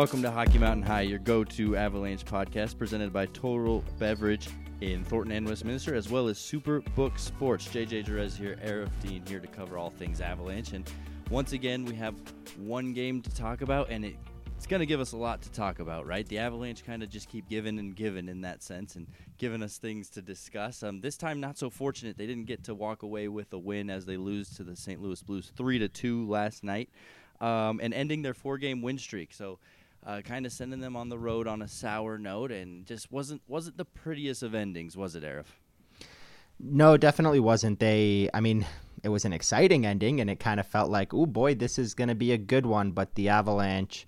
Welcome to Hockey Mountain High, your go to Avalanche podcast presented by Total Beverage in Thornton and Westminster, as well as Superbook Sports. JJ Jerez here, Aarif Deen here to cover all things Avalanche. And once again, we have one game to talk about, and it, it's going to give us a lot to talk about, right? The Avalanche kind of just keep giving and giving in that sense and giving us things to discuss. Um, this time, not so fortunate. They didn't get to walk away with a win as they lose to the St. Louis Blues 3 to 2 last night um, and ending their four game win streak. So, uh, kind of sending them on the road on a sour note, and just wasn't wasn't the prettiest of endings, was it, Aarif? No, definitely wasn't. They, I mean, it was an exciting ending, and it kind of felt like, oh boy, this is going to be a good one. But the Avalanche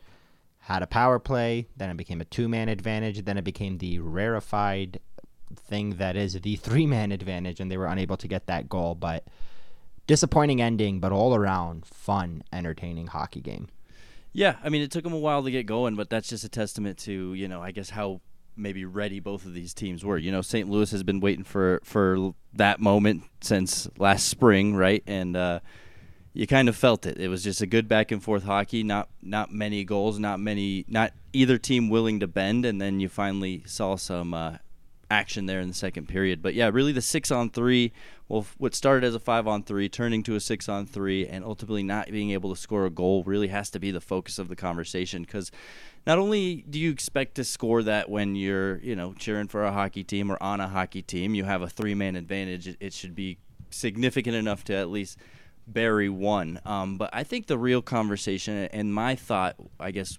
had a power play, then it became a two man advantage, then it became the rarefied thing that is the three man advantage, and they were unable to get that goal. But disappointing ending, but all around fun, entertaining hockey game. Yeah, I mean, it took them a while to get going, but that's just a testament to you know, I guess how maybe ready both of these teams were. You know, St. Louis has been waiting for for that moment since last spring, right? And uh, you kind of felt it. It was just a good back and forth hockey. Not not many goals, not many, not either team willing to bend, and then you finally saw some uh, action there in the second period. But yeah, really the six on three, well, what started as a five on three, turning to a six on three, and ultimately not being able to score a goal really has to be the focus of the conversation because not only do you expect to score that when you're, you know, cheering for a hockey team or on a hockey team, you have a three man advantage. It, it, should be significant enough to at least bury one. Um, but I think the real conversation and my thought, I guess,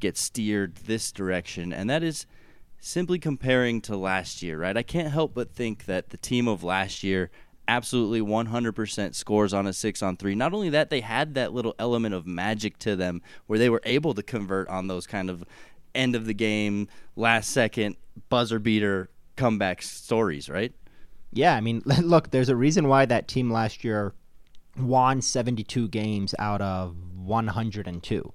gets steered this direction, and that is simply comparing to last year, right? I can't help but think that the team of last year absolutely 100% scores on a 6 on 3. Not only that, they had that little element of magic to them where they were able to convert on those kind of end of the game, last second buzzer beater comeback stories, right? Yeah, I mean, look, there's a reason why that team last year won 72 games out of 102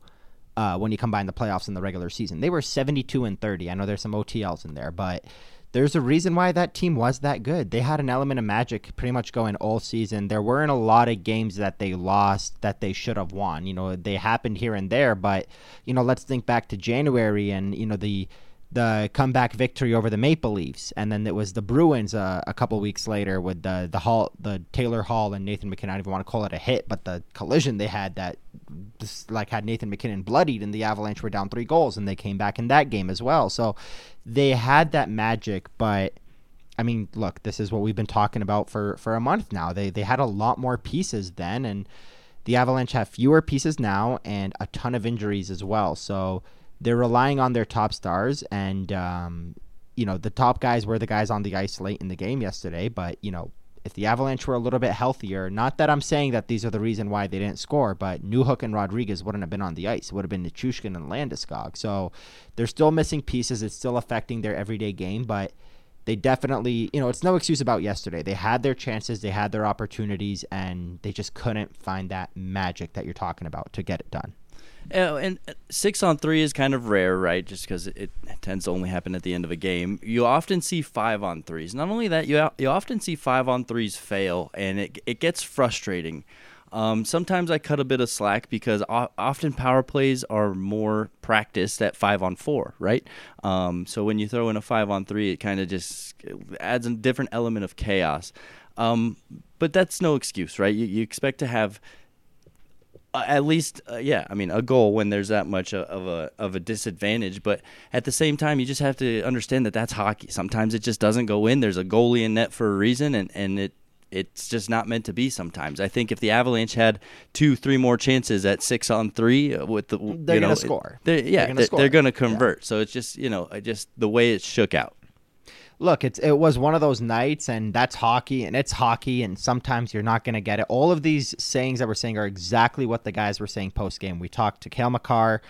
uh, when you combine the playoffs and the regular season. They were 72 and 30. I know there's some OTLs in there, but there's a reason why that team was that good. They had an element of magic pretty much going all season. There weren't a lot of games that they lost that they should have won. You know, they happened here and there, but you know, let's think back to January and you know the the comeback victory over the Maple Leafs, and then it was the Bruins uh, a couple weeks later with the the Hall, the Taylor Hall and Nathan MacKinnon. I don't even want to call it a hit, but the collision they had that just like had Nathan MacKinnon bloodied, and the Avalanche were down three goals, and they came back in that game as well. So they had that magic, but. I mean, look, this is what we've been talking about for, for a month now. They they had a lot more pieces then, and the Avalanche have fewer pieces now and a ton of injuries as well. So they're relying on their top stars, and um, you know the top guys were the guys on the ice late in the game yesterday. But you know if the Avalanche were a little bit healthier, not that I'm saying that these are the reason why they didn't score, but Newhook and Rodrigues wouldn't have been on the ice. It would have been Nichushkin and Landeskog. So they're still missing pieces. It's still affecting their everyday game, but they definitely, you know, it's no excuse about yesterday. They had their chances, they had their opportunities, and they just couldn't find that magic that you're talking about to get it done. Uh, and six on three is kind of rare, right? Just because it, tends to only happen at the end of a game. You often see five on threes. Not only that, you you often see five on threes fail, and it it gets frustrating. Um, sometimes I cut a bit of slack because often power plays are more practiced at five on four, right? Um, so when you throw in a five on three, it kind of just adds a different element of chaos. Um, but that's no excuse, right? You, you expect to have uh, at least uh, yeah i mean a goal when there's that much of a of a disadvantage but at the same time you just have to understand that that's hockey. Sometimes it just doesn't go in. There's a goalie in net for a reason and and it it's just not meant to be sometimes. I think if the avalanche had two three more chances at six on three uh, with the they're you know, gonna score. they're, yeah they're gonna, they're gonna convert. Yeah. so it's just you know I just the way it shook out look, it's it was one of those nights, and that's hockey, and it's hockey, and sometimes you're not going to get it. All of these sayings that we're saying are exactly what the guys were saying post game. We talked to Cale Makar.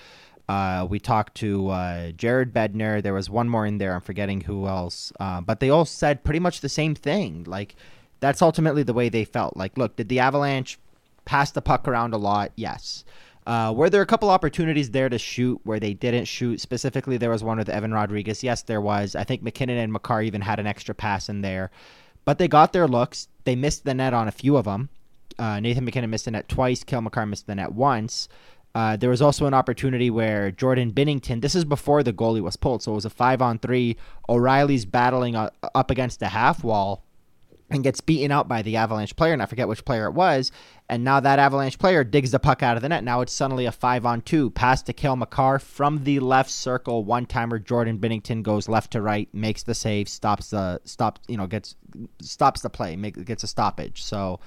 Uh, we talked to uh, Jared Bednar. There was one more in there. I'm forgetting who else. Uh, but they all said pretty much the same thing. Like, that's ultimately the way they felt. Like, look, did the Avalanche pass the puck around a lot? Yes. Uh, were there a couple opportunities there to shoot where they didn't shoot? Specifically, there was one with Evan Rodrigues. Yes, there was. I think MacKinnon and Makar even had an extra pass in there. But they got their looks. They missed the net on a few of them. Uh, Nathan MacKinnon missed the net twice. Cale Makar missed the net once. Uh, there was also an opportunity where Jordan Binnington, this is before the goalie was pulled, so it was a five on three. O'Reilly's battling uh, up against the half wall and gets beaten out by the Avalanche player, and I forget which player it was. And now that Avalanche player digs the puck out of the net. Now it's suddenly a five on two. Pass to Cale Makar from the left circle. One timer Jordan Binnington goes left to right, makes the save, stops the stop, you know, gets stops the play, make, gets a stoppage. So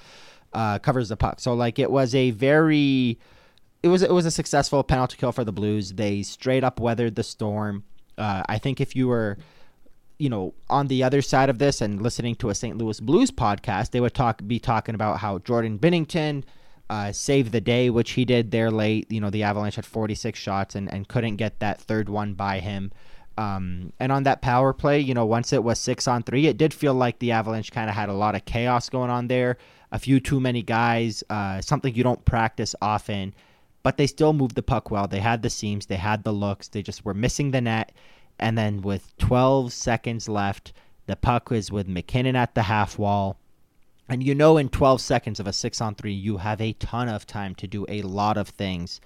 uh, covers the puck. So like it was a very it was it was a successful penalty kill for the Blues. They straight up weathered the storm. Uh, I think if you were you know, on the other side of this and listening to a St. Louis Blues podcast, they would talk be talking about how Jordan Binnington uh, saved the day, which he did there late. You know, the Avalanche had 46 shots and, and couldn't get that third one by him. Um, and on that power play, you know, once it was six on three, it did feel like the Avalanche kind of had a lot of chaos going on there. A few too many guys, uh, something you don't practice often, but they still moved the puck well. They had the seams, they had the looks, they just were missing the net. And then with 12 seconds left, the puck is with MacKinnon at the half wall. And you know, in 12 seconds of a six on three, you have a ton of time to do a lot of things.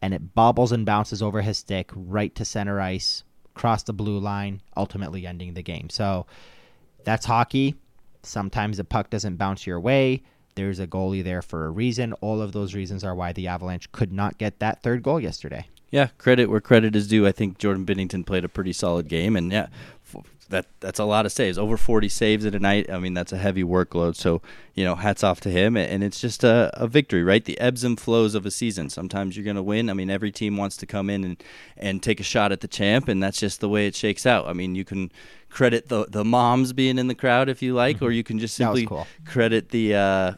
And it bobbles and bounces over his stick right to center ice, across the blue line, ultimately ending the game. So that's hockey. Sometimes the puck doesn't bounce your way. There's a goalie there for a reason. All of those reasons are why the Avalanche could not get that third goal yesterday yeah, credit where credit is due. I think Jordan Binnington played a pretty solid game, and yeah, that that's a lot of saves. Over 40 saves in a night. I mean, that's a heavy workload. So you know, hats off to him, and it's just a, a victory, right? The ebbs and flows of a season. Sometimes you're going to win. I mean, every team wants to come in and and take a shot at the champ, and that's just the way it shakes out. I mean, you can credit the the moms being in the crowd if you like, mm-hmm. or you can just simply cool. credit the. Uh,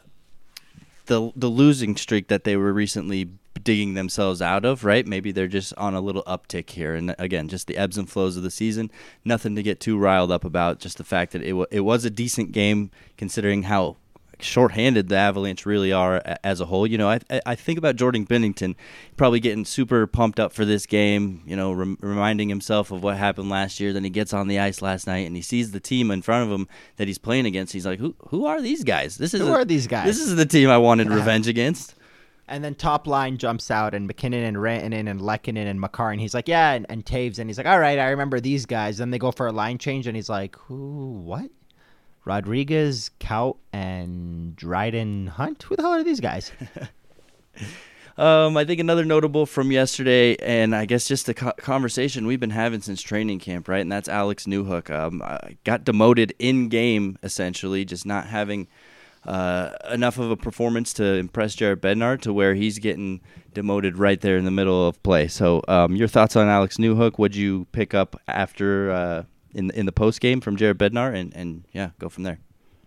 the the losing streak that they were recently digging themselves out of, right? Maybe they're just on a little uptick here. And again, just the ebbs and flows of the season. Nothing to get too riled up about. Just the fact that it, w- it was a decent game considering how shorthanded the Avalanche really are as a whole. You know, I I think about Jordan Binnington probably getting super pumped up for this game. You know, rem- reminding himself of what happened last year. Then he gets on the ice last night and he sees the team in front of him that he's playing against. He's like, who who are these guys? This is who a, are these guys? This is the team I wanted revenge against. And then top line jumps out, and MacKinnon and Rantanen and Lehkonen and Makar, and he's like, yeah, and, and Toews, and he's like, all right, I remember these guys. Then they go for a line change, and he's like, who, what? Rodrigues, Kaut, and Dryden Hunt? Who the hell are these guys? um, I think another notable from yesterday, and I guess just the co- conversation we've been having since training camp, right? And that's Alex Newhook. Um, got demoted in game, essentially, just not having – uh, enough of a performance to impress Jared Bednar to where he's getting demoted right there in the middle of play. So, um, your thoughts on Alex Newhook? Would you pick up after uh, in in the post game from Jared Bednar, and and yeah, go from there.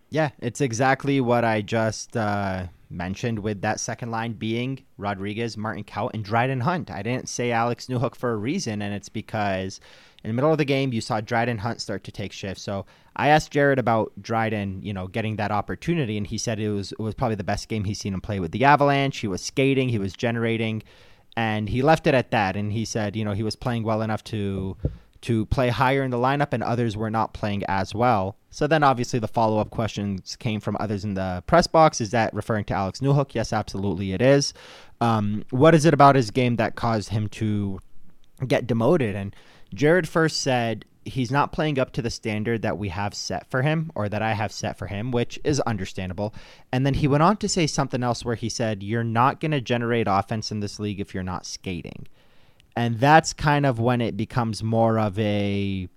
Yeah, it's exactly what I just uh, mentioned with that second line being Rodrigues, Martin Kaut, and Dryden Hunt. I didn't say Alex Newhook for a reason, and it's because in the middle of the game, you saw Dryden Hunt start to take shifts. So I asked Jared about Dryden, you know, getting that opportunity, and he said it was it was probably the best game he's seen him play with the Avalanche. He was skating, he was generating, and he left it at that. And he said, you know, he was playing well enough to to play higher in the lineup, and others were not playing as well. So then, obviously, the follow up questions came from others in the press box. Is that referring to Alex Newhook? Yes, absolutely, it is. Um, what is it about his game that caused him to get demoted? And Jared first said he's not playing up to the standard that we have set for him or that I have set for him, which is understandable. And then he went on to say something else where he said, You're not going to generate offense in this league if you're not skating. And that's kind of when it becomes more of a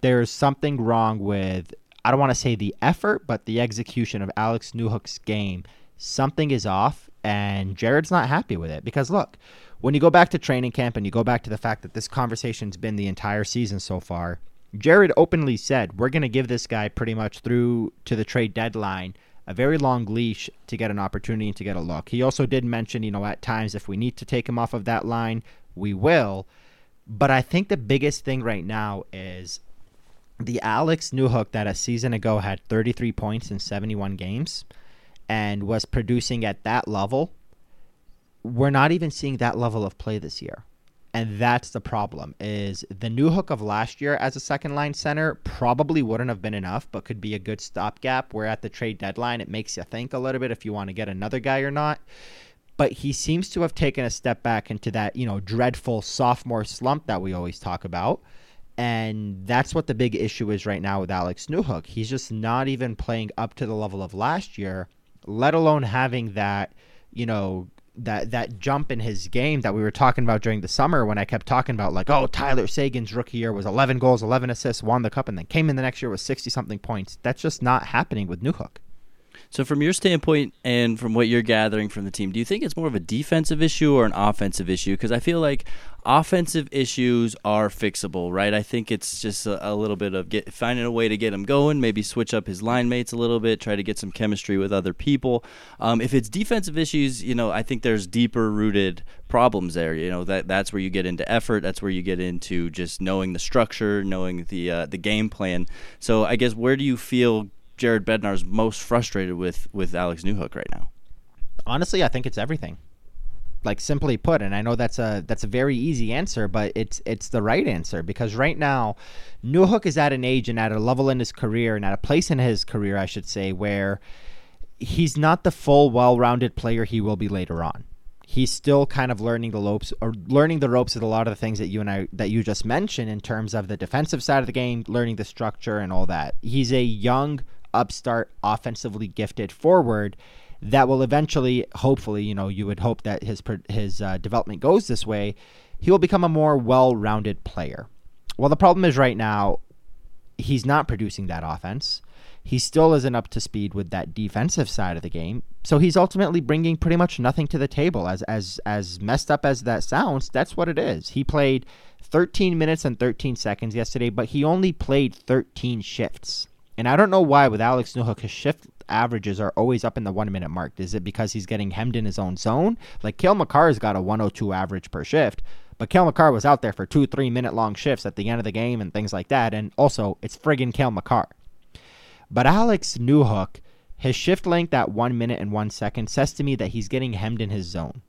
there's something wrong with, I don't want to say the effort, but the execution of Alex Newhook's game. Something is off, and Jared's not happy with it because look, when you go back to training camp and you go back to the fact that this conversation's been the entire season so far, Jared openly said, We're going to give this guy pretty much through to the trade deadline a very long leash to get an opportunity and to get a look. He also did mention, you know, at times if we need to take him off of that line, we will. But I think the biggest thing right now is the Alex Newhook that a season ago had 33 points in 71 games and was producing at that level we're not even seeing that level of play this year. And that's the problem is the Newhook of last year as a second line center probably wouldn't have been enough, but could be a good stopgap where at the trade deadline it makes you think a little bit if you want to get another guy or not. but he seems to have taken a step back into that, you know, dreadful sophomore slump that we always talk about. And that's what the big issue is right now with Alex Newhook. He's just not even playing up to the level of last year, let alone having that, you know, that that jump in his game that we were talking about during the summer when I kept talking about like, oh, Tyler Seguin's rookie year was 11 goals, 11 assists, won the cup, and then came in the next year with 60 something points. That's just not happening with Newhook. So, from your standpoint and from what you're gathering from the team, do you think it's more of a defensive issue or an offensive issue? Because I feel like offensive issues are fixable, right? I think it's just a, a, little bit of get, finding a way to get him going, maybe switch up his line mates a little bit, try to get some chemistry with other people. Um, if it's defensive issues, you know, I think there's deeper rooted problems there. You know, that that's where you get into effort. That's where you get into just knowing the structure, knowing the uh, the game plan. So, I guess where do you feel Jared Bednar's most frustrated with with Alex Newhook right now? Honestly, I think it's everything. Like simply put, and I know that's a that's a very easy answer, but it's it's the right answer because right now, Newhook is at an age and at a level in his career and at a place in his career, I should say, where he's not the full, well-rounded player he will be later on he's still kind of learning the ropes or learning the ropes of a lot of the things that you and I that you just mentioned in terms of the defensive side of the game, learning the structure and all that. He's a young upstart, offensively gifted forward that will eventually, hopefully, you know, you would hope that his his uh, development goes this way. He will become a more well-rounded player. Well, the problem is right now, he's not producing that offense. He still isn't up to speed with that defensive side of the game. So he's ultimately bringing pretty much nothing to the table. As as as messed up as that sounds, that's what it is. He played 13 minutes and 13 seconds yesterday, but he only played 13 shifts. And I don't know why with Alex Newhook, his shift averages are always up in the one minute mark. Is it because he's getting hemmed in his own zone? Like Cale Makar's got a 102 average per shift, but Cale Makar was out there for two, three minute long shifts at the end of the game and things like that. And also, it's friggin' Cale Makar. But Alex Newhook, his shift length at one minute and one second says to me that he's getting hemmed in his zone.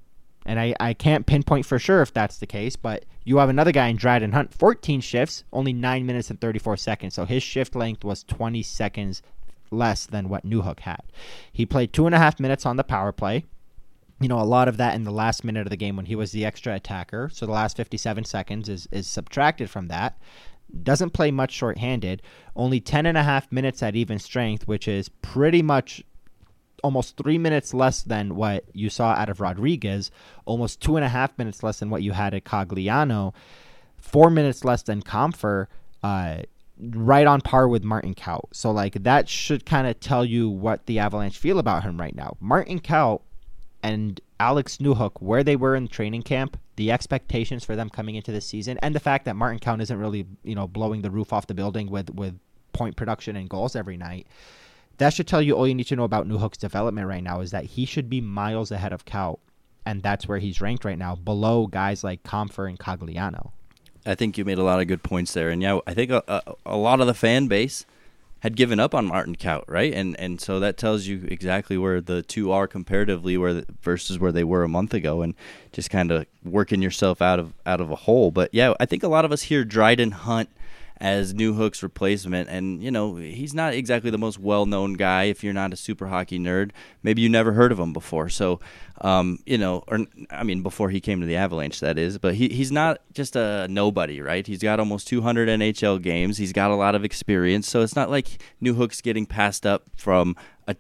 And I, I can't pinpoint for sure if that's the case, but you have another guy in Dryden Hunt, 14 shifts, only 9 minutes and 34 seconds. So his shift length was 20 seconds less than what Newhook had. He played two and a half minutes on the power play. You know, a lot of that in the last minute of the game when he was the extra attacker. So the last 57 seconds is, is subtracted from that. Doesn't play much shorthanded. Only 10 and a half minutes at even strength, which is pretty much almost three minutes less than what you saw out of Rodrigues, almost two and a half minutes less than what you had at Cogliano, four minutes less than Compher, uh, right on par with Martin Kaut. So like that should kind of tell you what the Avalanche feel about him right now. Martin Kaut and Alex Newhook, where they were in training camp, the expectations for them coming into the season, and the fact that Martin Kaut isn't really, you know, blowing the roof off the building with with point production and goals every night that should tell you all you need to know about Newhook's development right now is that he should be miles ahead of Kaut, and that's where he's ranked right now, below guys like Compher and Cogliano. I think you made a lot of good points there, and yeah, I think a, a, a lot of the fan base had given up on Martin Kaut, right? And and so that tells you exactly where the two are comparatively, where the, versus where they were a month ago, and just kind of working yourself out of out of a hole. But yeah, I think a lot of us hear Dryden Hunt as Newhook's replacement. And, you know, he's not exactly the most well known guy if you're not a super hockey nerd. Maybe you never heard of him before. So, um, you know, or I mean, before he came to the Avalanche, that is. But he, he's not just a nobody, right? He's got almost 200 NHL games. He's got a lot of experience. So it's not like Newhook's getting passed up from a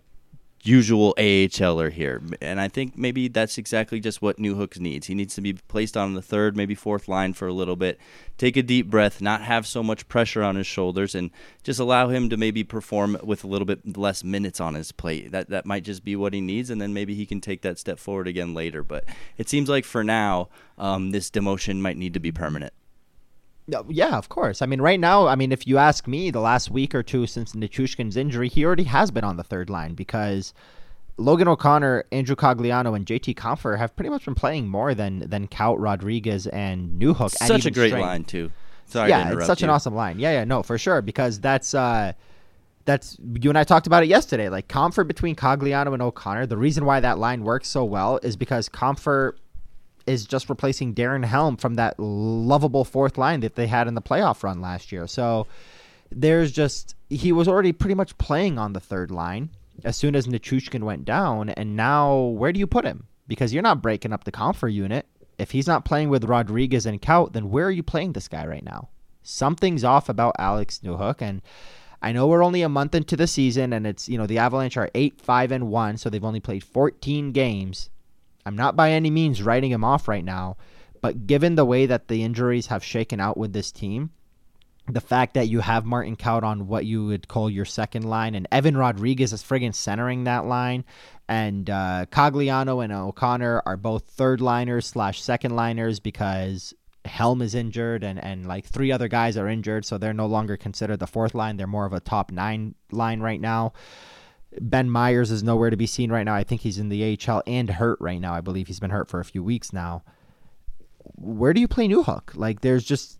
usual AHLer here. And I think maybe that's exactly just what Newhooks needs. He needs to be placed on the third, maybe fourth line for a little bit, take a deep breath, not have so much pressure on his shoulders, and just allow him to maybe perform with a little bit less minutes on his plate. That that might just be what he needs, and then maybe he can take that step forward again later. But it seems like for now, um, this demotion might need to be permanent. Yeah, of course. I mean, right now, I mean, if you ask me, the last week or two since Nichushkin's injury, he already has been on the third line because Logan O'Connor, Andrew Cogliano, and JT Compher have pretty much been playing more than than Kaut, Rodrigues, and Newhook. Such a great line too. Sorry yeah, it's such you. an awesome line. Yeah, yeah, no, for sure, because that's uh, that's you and I talked about it yesterday. Like Compher between Cogliano and O'Connor. The reason why that line works so well is because Compher is just replacing Darren Helm from that lovable fourth line that they had in the playoff run last year. So there's just he was already pretty much playing on the third line as soon as Nichushkin went down, and now where do you put him? because you're not breaking up the Compher unit. If he's not playing with Rodrigues and Kaut, then where are you playing this guy right now? Something's off about Alex Newhook, and I know we're only a month into the season, and it's you know the Avalanche are eight, five, and one, so they've only played 14 games. I'm not by any means writing him off right now, but given the way that the injuries have shaken out with this team, the fact that you have Martin Kaut on what you would call your second line, and Evan Rodrigues is friggin' centering that line, and uh, Cogliano and O'Connor are both third liners slash second liners because Helm is injured and, and like three other guys are injured, so they're no longer considered the fourth line. They're more of a top nine line right now. Ben Meyers is nowhere to be seen right now. I think he's in the AHL and hurt right now. I believe he's been hurt for a few weeks now where do you play Newhook? Like, there's just,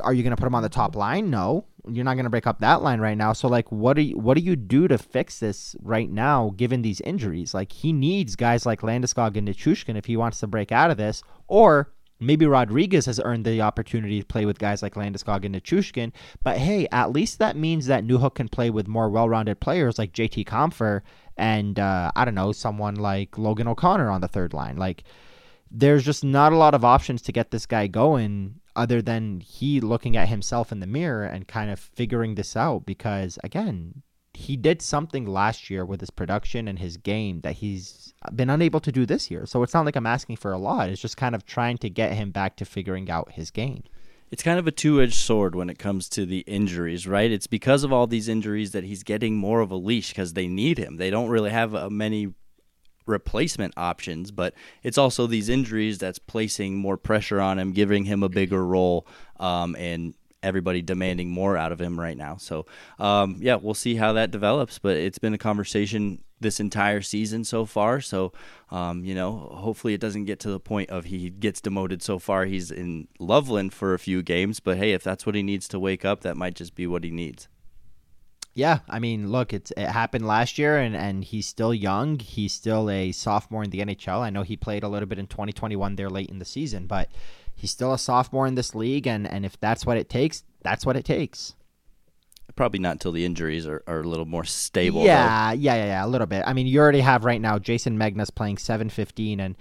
are you going to put him on the top line? No, you're not going to break up that line right now. So, like, what do you, what do you do to fix this right now, given these injuries? Like, he needs guys like Landeskog and Nichushkin if he wants to break out of this, or maybe Rodrigues has earned the opportunity to play with guys like Landeskog and Nichushkin. But hey, at least that means that Newhook can play with more well-rounded players like JT Compher and uh, I don't know someone like Logan O'Connor on the third line, like there's just not a lot of options to get this guy going other than he looking at himself in the mirror and kind of figuring this out because again he did something last year with his production and his game that he's been unable to do this year so it's not like i'm asking for a lot it's just kind of trying to get him back to figuring out his game it's kind of a two-edged sword when it comes to the injuries, right? It's because of all these injuries that he's getting more of a leash because they need him. They don't really have uh, many replacement options, but it's also these injuries that's placing more pressure on him, giving him a bigger role, um, and everybody demanding more out of him right now. So, um, yeah, we'll see how that develops, but it's been a conversation this entire season so far. So, um, you know, hopefully it doesn't get to the point of he gets demoted so far. He's in Loveland for a few games, but hey, if that's what he needs to wake up, that might just be what he needs. Yeah, I mean, look, it's it happened last year, and and he's still young. He's still a sophomore in the NHL. I know he played a little bit in 2021 there late in the season, but he's still a sophomore in this league, and and if that's what it takes, that's what it takes. Probably not until the injuries are, are a little more stable. Yeah, though. yeah, yeah, yeah, a little bit. I mean, you already have right now Jayson Megna's playing 715, and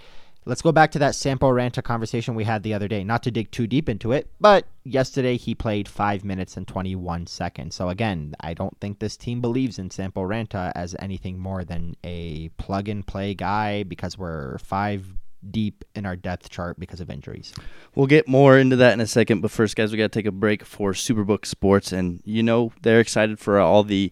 Let's go back to that Sampo Ranta conversation we had the other day. Not to dig too deep into it, but yesterday he played five minutes and 21 seconds. So again, I don't think this team believes in Sampo Ranta as anything more than a plug and play guy because we're five deep in our depth chart because of injuries. We'll get more into that in a second, but first, guys, we got to take a break for Superbook Sports, and you know they're excited for all the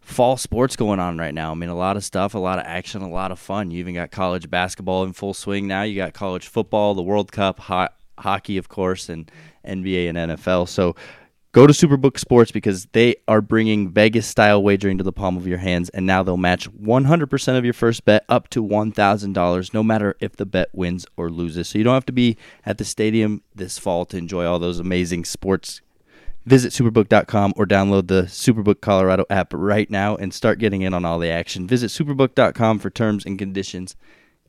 fall sports going on right now. I mean, a lot of stuff, a lot of action, a lot of fun. You even got college basketball in full swing now. You got college football, the World Cup, ho- hockey, of course, and NBA and NFL. So go to Superbook Sports because they are bringing Vegas style wagering to the palm of your hands, and now they'll match 100% of your first bet up to $1,000, no matter if the bet wins or loses. So you don't have to be at the stadium this fall to enjoy all those amazing sports Visit superbook.com or download the Superbook Colorado app right now and start getting in on all the action. Visit superbook.com for terms and conditions.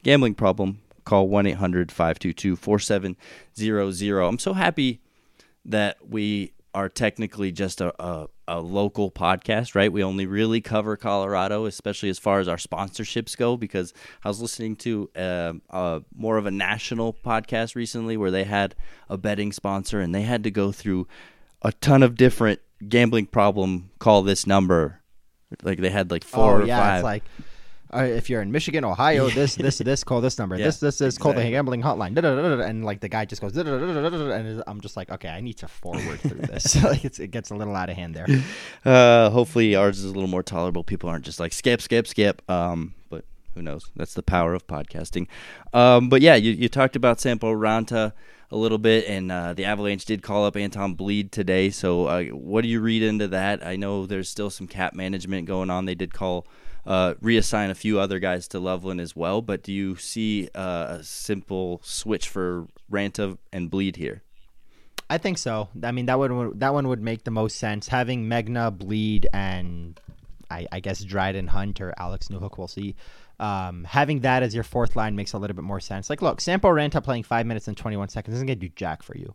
Gambling problem? Call 1 800 522 4700. I'm so happy that we are technically just a, a, a, local podcast, right? We only really cover Colorado, especially as far as our sponsorships go, because I was listening to uh, uh, more of a national podcast recently where they had a betting sponsor and they had to go through a ton of different gambling problem call this number. Like they had like four oh, yeah, or five. It's like uh, if you're in Michigan, Ohio, this, this, this, call this number. Yeah, this, this, this, exactly. call the gambling hotline. And like the guy just goes, and I'm just like, okay, I need to forward through this. like it gets a little out of hand there. Uh, hopefully ours is a little more tolerable. People aren't just like skip, skip, skip. Um, but who knows? That's the power of podcasting. Um, but yeah, you, you talked about Sampo Ranta a little bit, and uh, the Avalanche did call up Anton Blidh today. So, uh, what do you read into that? I know there's still some cap management going on. They did call uh, reassign a few other guys to Loveland as well, but do you see uh, a simple switch for Ranta and Blidh here? I think so. I mean, that would that one would make the most sense. Having Megna, Blidh, and I, I guess Dryden Hunt or Alex Newhook, we'll see um, having that as your fourth line makes a little bit more sense. Like, look, Sampo Ranta playing five minutes and 21 seconds isn't going to do jack for you.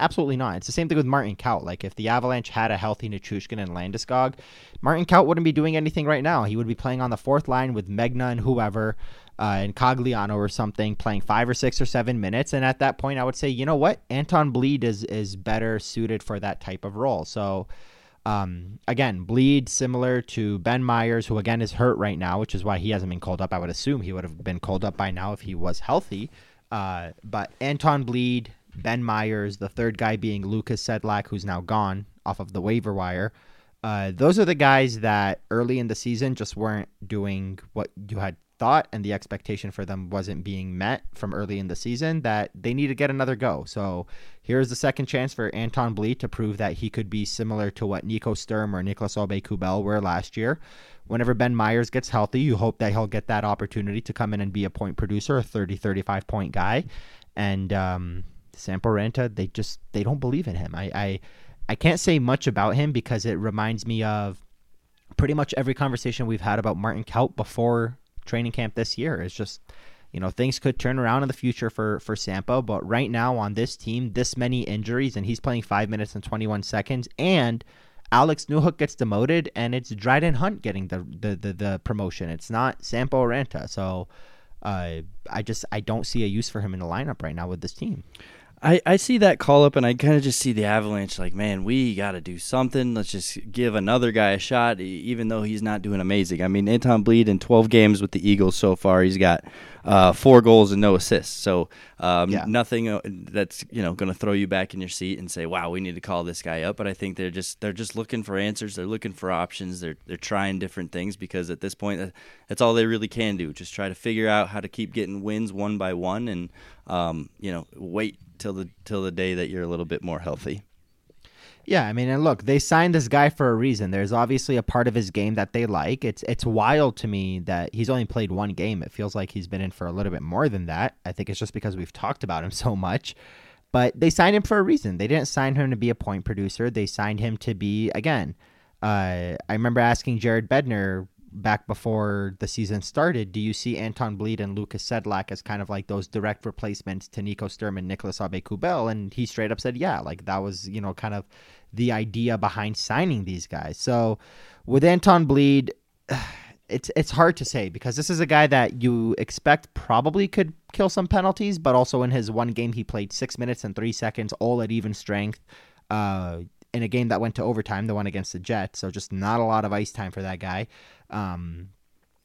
Absolutely not. It's the same thing with Martin Kaut. Like if the Avalanche had a healthy Nichushkin and Landeskog, Martin Kaut wouldn't be doing anything right now. He would be playing on the fourth line with Megna and whoever, uh, and Cogliano or something, playing five or six or seven minutes. And at that point, I would say, you know what, Anton Blidh is is better suited for that type of role. So. Um, again, Blidh similar to Ben Meyers, who again is hurt right now, which is why he hasn't been called up. I would assume he would have been called up by now if he was healthy. Uh, but Anton Blidh, Ben Meyers, the third guy being Lucas Sedlak, who's now gone off of the waiver wire. Uh, those are the guys that early in the season just weren't doing what you had thought, and the expectation for them wasn't being met from early in the season. That they need to get another go. So here's the second chance for Anton Blidh to prove that he could be similar to what Nico Sturm or Nicolas Aube-Kubel were last year. Whenever Ben Meyers gets healthy, you hope that he'll get that opportunity to come in and be a point producer, a 30, 35 point guy. And um, Sampo Ranta, they just they don't believe in him. I, I I can't say much about him because it reminds me of pretty much every conversation we've had about Martin Kaut before training camp this year. It's just you know things could turn around in the future for for Sampo, but right now on this team, this many injuries, and he's playing five minutes and twenty one seconds, and Alex Newhook gets demoted, and it's Dryden Hunt getting the the the, the promotion. It's not Sampo Ranta, so. Uh, I just I don't see a use for him in the lineup right now with this team. I, I see that call up and I kind of just see the Avalanche like, man, we got to do something. Let's just give another guy a shot, even though he's not doing amazing. I mean, Anton Blidh in 12 games with the Eagles so far, he's got uh, four goals and no assists. So um, yeah. nothing uh, that's you know going to throw you back in your seat and say, wow, we need to call this guy up. But I think they're just they're just looking for answers. They're looking for options. They're they're trying different things because at this point, that's all they really can do. Just try to figure out how to keep getting wins one by one and um, you know wait till the till the day that you're a little bit more healthy. Yeah, I mean, and look, they signed this guy for a reason. There's obviously a part of his game that they like. It's it's wild to me that he's only played one game. It feels like he's been in for a little bit more than that. I think it's just because we've talked about him so much. But they signed him for a reason. They didn't sign him to be a point producer. They signed him to be again. Uh, I remember asking Jared Bednar back before the season started, do you see Anton Blidh and Lucas Sedlak as kind of like those direct replacements to Nico Sturm and Nicolas Aube-Kubel? And he straight up said, yeah, like that was, you know, kind of the idea behind signing these guys. So with Anton Blidh, it's it's hard to say because this is a guy that you expect probably could kill some penalties, but also in his one game he played six minutes and three seconds, all at even strength. Uh, in a game that went to overtime, the one against the Jets. So just not a lot of ice time for that guy. Um,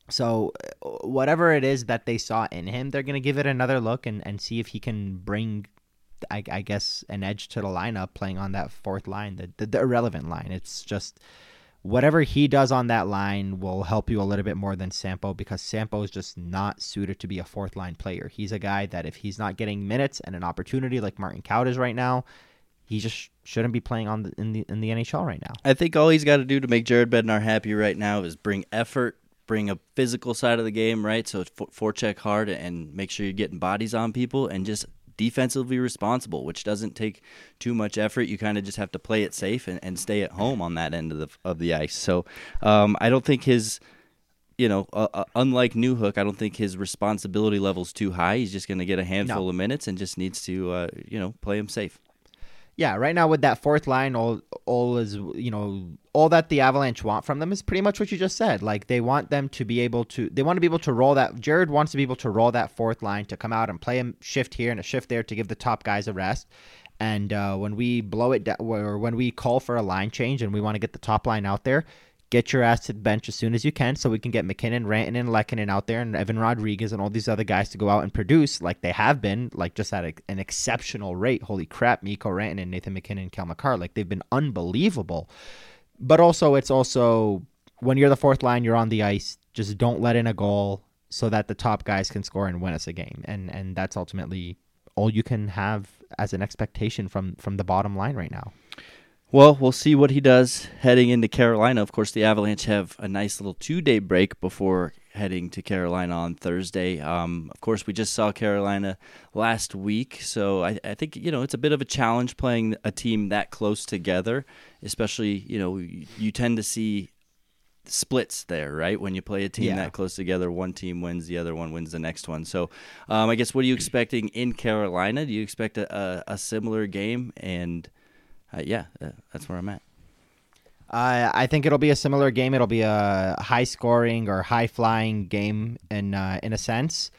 so uh, whatever it is that they saw in him, they're gonna give it another look and, and see if he can bring, I, I guess, an edge to the lineup playing on that fourth line, the, the, the irrelevant line. It's just whatever he does on that line will help you a little bit more than Sampo because Sampo is just not suited to be a fourth line player. He's a guy that if he's not getting minutes and an opportunity like Martin Kaut is right now, he just shouldn't be playing on the, in the in the NHL right now. I think all he's got to do to make Jared Bednar happy right now is bring effort, bring a physical side of the game, right? So forecheck hard and make sure you're getting bodies on people and just defensively responsible, which doesn't take too much effort. You kind of just have to play it safe and, and stay at home on that end of the of the ice. So um, I don't think his you know, uh, uh, unlike Newhook, I don't think his responsibility level's too high. He's just going to get a handful no. of minutes and just needs to, uh, you know, play him safe yeah, right now with that fourth line, all all is you know all that the Avalanche want from them is pretty much what you just said. Like they want them to be able to, they want to be able to roll that. Jared wants to be able to roll that fourth line to come out and play a shift here and a shift there to give the top guys a rest. And uh, when we blow it down, or when we call for a line change and we want to get the top line out there, get your ass to the bench as soon as you can so we can get MacKinnon, Rantanen, and Lehkonen out there and Evan Rodrigues and all these other guys to go out and produce like they have been, like just at a, an exceptional rate. Holy crap, Mikko Rantanen, Nathan MacKinnon, Cale Makar, like they've been unbelievable. But also, it's also when you're the fourth line, you're on the ice, just don't let in a goal so that the top guys can score and win us a game. And and that's ultimately all you can have as an expectation from from the bottom line right now. Well, we'll see what he does heading into Carolina. Of course, the Avalanche have a nice little two day break before heading to Carolina on Thursday. Um, of course, we just saw Carolina last week, so I, I, think you know it's a bit of a challenge playing a team that close together. Especially, you know, you, you tend to see splits there, right? When you play a team Yeah. that close together, one team wins, the other one wins the next one. So, um, I guess what are you expecting in Carolina? Do you expect a, a, a similar game? And uh, yeah, uh, that's where I'm at. Uh, I think it'll be a similar game. It'll be a high scoring or high flying game in uh, in a sense.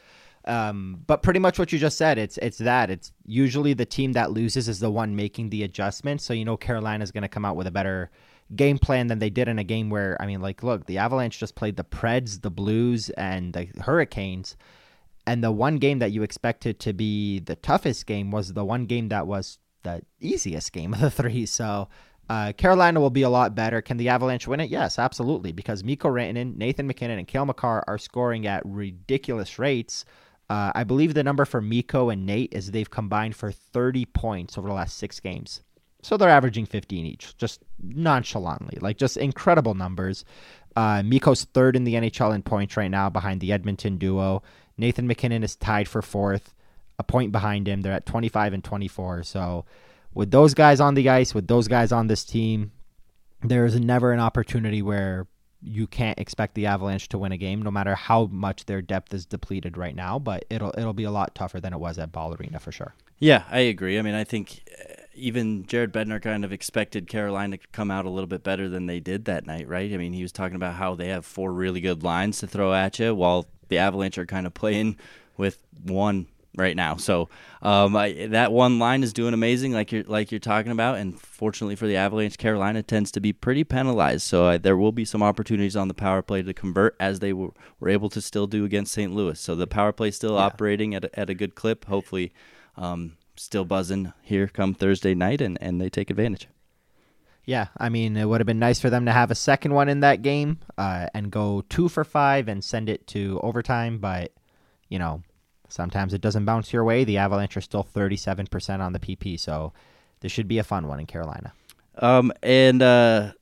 Um, but pretty much what you just said, it's it's that. It's usually the team that loses is the one making the adjustment. So you know Carolina's going to come out with a better game plan than they did in a game where I mean, like, look, the Avalanche just played the Preds, the Blues, and the Hurricanes. And the one game that you expected to be the toughest game was the one game that was the easiest game of the three. So uh, Carolina will be a lot better. Can the Avalanche win it? Yes, absolutely. Because Miko Rantanen, Nathan MacKinnon, and Kale McCarr are scoring at ridiculous rates. Uh, I believe the number for Miko and Nate is they've combined for 30 points over the last six games. So they're averaging 15 each, just nonchalantly, like just incredible numbers. Uh, Miko's third in the NHL in points right now behind the Edmonton duo. Nathan McKinnon is tied for fourth, a point behind him. They're at 25 and 24. So with those guys on the ice, with those guys on this team, there is never an opportunity where you can't expect the Avalanche to win a game, no matter how much their depth is depleted right now. But it'll it'll be a lot tougher than it was at Ball Arena for sure. Yeah, I agree. I mean, I think uh, even Jared Bednar kind of expected Carolina to come out a little bit better than they did that night, right? I mean, he was talking about how they have four really good lines to throw at you, while the Avalanche are kind of playing with one right now. So um, I, that one line is doing amazing, like you're like you're talking about. And fortunately for the Avalanche, Carolina tends to be pretty penalized. So uh, there will be some opportunities on the power play to convert, as they were, were able to still do against St. Louis. So the power play still Yeah. operating at a, at a good clip. Hopefully. Um, still buzzing here come Thursday night, and, and they take advantage. Yeah, I mean, it would have been nice for them to have a second one in that game uh, and go two for five and send it to overtime. But, you know, sometimes it doesn't bounce your way. The Avalanche are still 37% on the PP. So this should be a fun one in Carolina. Um, and uh,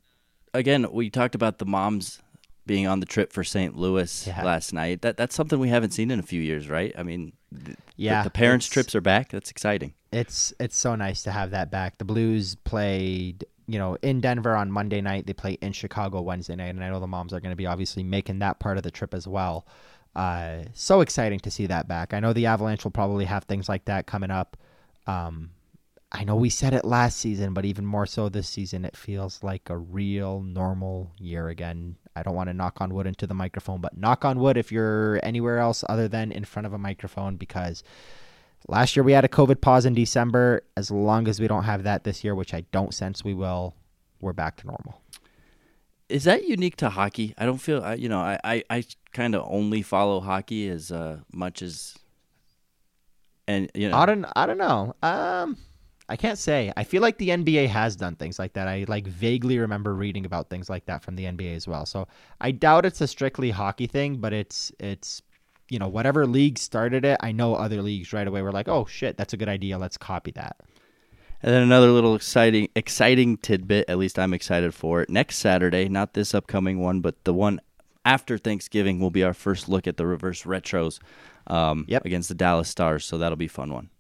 again, we talked about the moms being on the trip for St. Louis Yeah. last night. That that's something we haven't seen in a few years, right? I mean, th- Yeah, the, the parents' trips are back. That's exciting. It's it's so nice to have that back. The Blues played, you know, in Denver on Monday night. They play in Chicago Wednesday night, and I know the moms are going to be obviously making that part of the trip as well. Uh, so exciting to see that back. I know the Avalanche will probably have things like that coming up. Um, I know we said it last season, but even more so this season, it feels like a real normal year again. I don't want to knock on wood into the microphone, but knock on wood if you're anywhere else other than in front of a microphone because last year we had a COVID pause in December. As long as we don't have that this year, which I don't sense we will, we're back to normal. Is that unique to hockey? I don't feel, I, you know, I, I, I kind of only follow hockey as uh, much as, and you know, I don't, I don't know. Um, I can't say. I feel like the NBA has done things like that. I like vaguely remember reading about things like that from the NBA as well. So I doubt it's a strictly hockey thing, but it's it's you know whatever league started it. I know other leagues right away were like, oh shit, that's a good idea. Let's copy that. And then another little exciting exciting tidbit, at least I'm excited for it. Next Saturday, not this upcoming one, but the one after Thanksgiving will be our first look at the reverse retros um, Yep. against the Dallas Stars, so that'll be a fun one.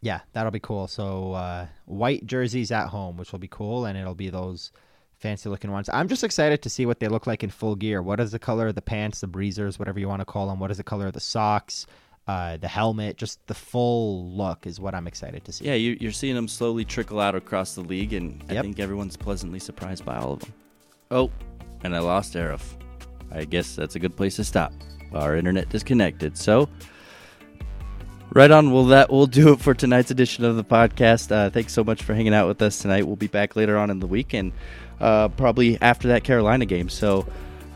Yeah, that'll be cool. So uh, white jerseys at home, which will be cool, and it'll be those fancy looking ones. I'm just excited to see what they look like in full gear. What is the color of the pants, the breezers, whatever you want to call them? What is the color of the socks, uh, the helmet? Just the full look is what I'm excited to see. Yeah, you, you're seeing them slowly trickle out across the league, and I Yep. think everyone's pleasantly surprised by all of them. Oh, and I lost Aarif. I guess that's a good place to stop. Our internet disconnected. So, right on. Well, that will do it for tonight's edition of the podcast. Uh, thanks so much for hanging out with us tonight. We'll be back later on in the week, and uh, probably after that Carolina game. So,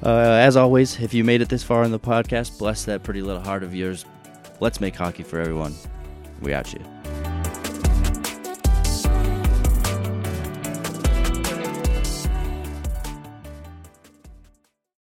uh, as always, if you made it this far in the podcast, bless that pretty little heart of yours. Let's make hockey for everyone. We out you.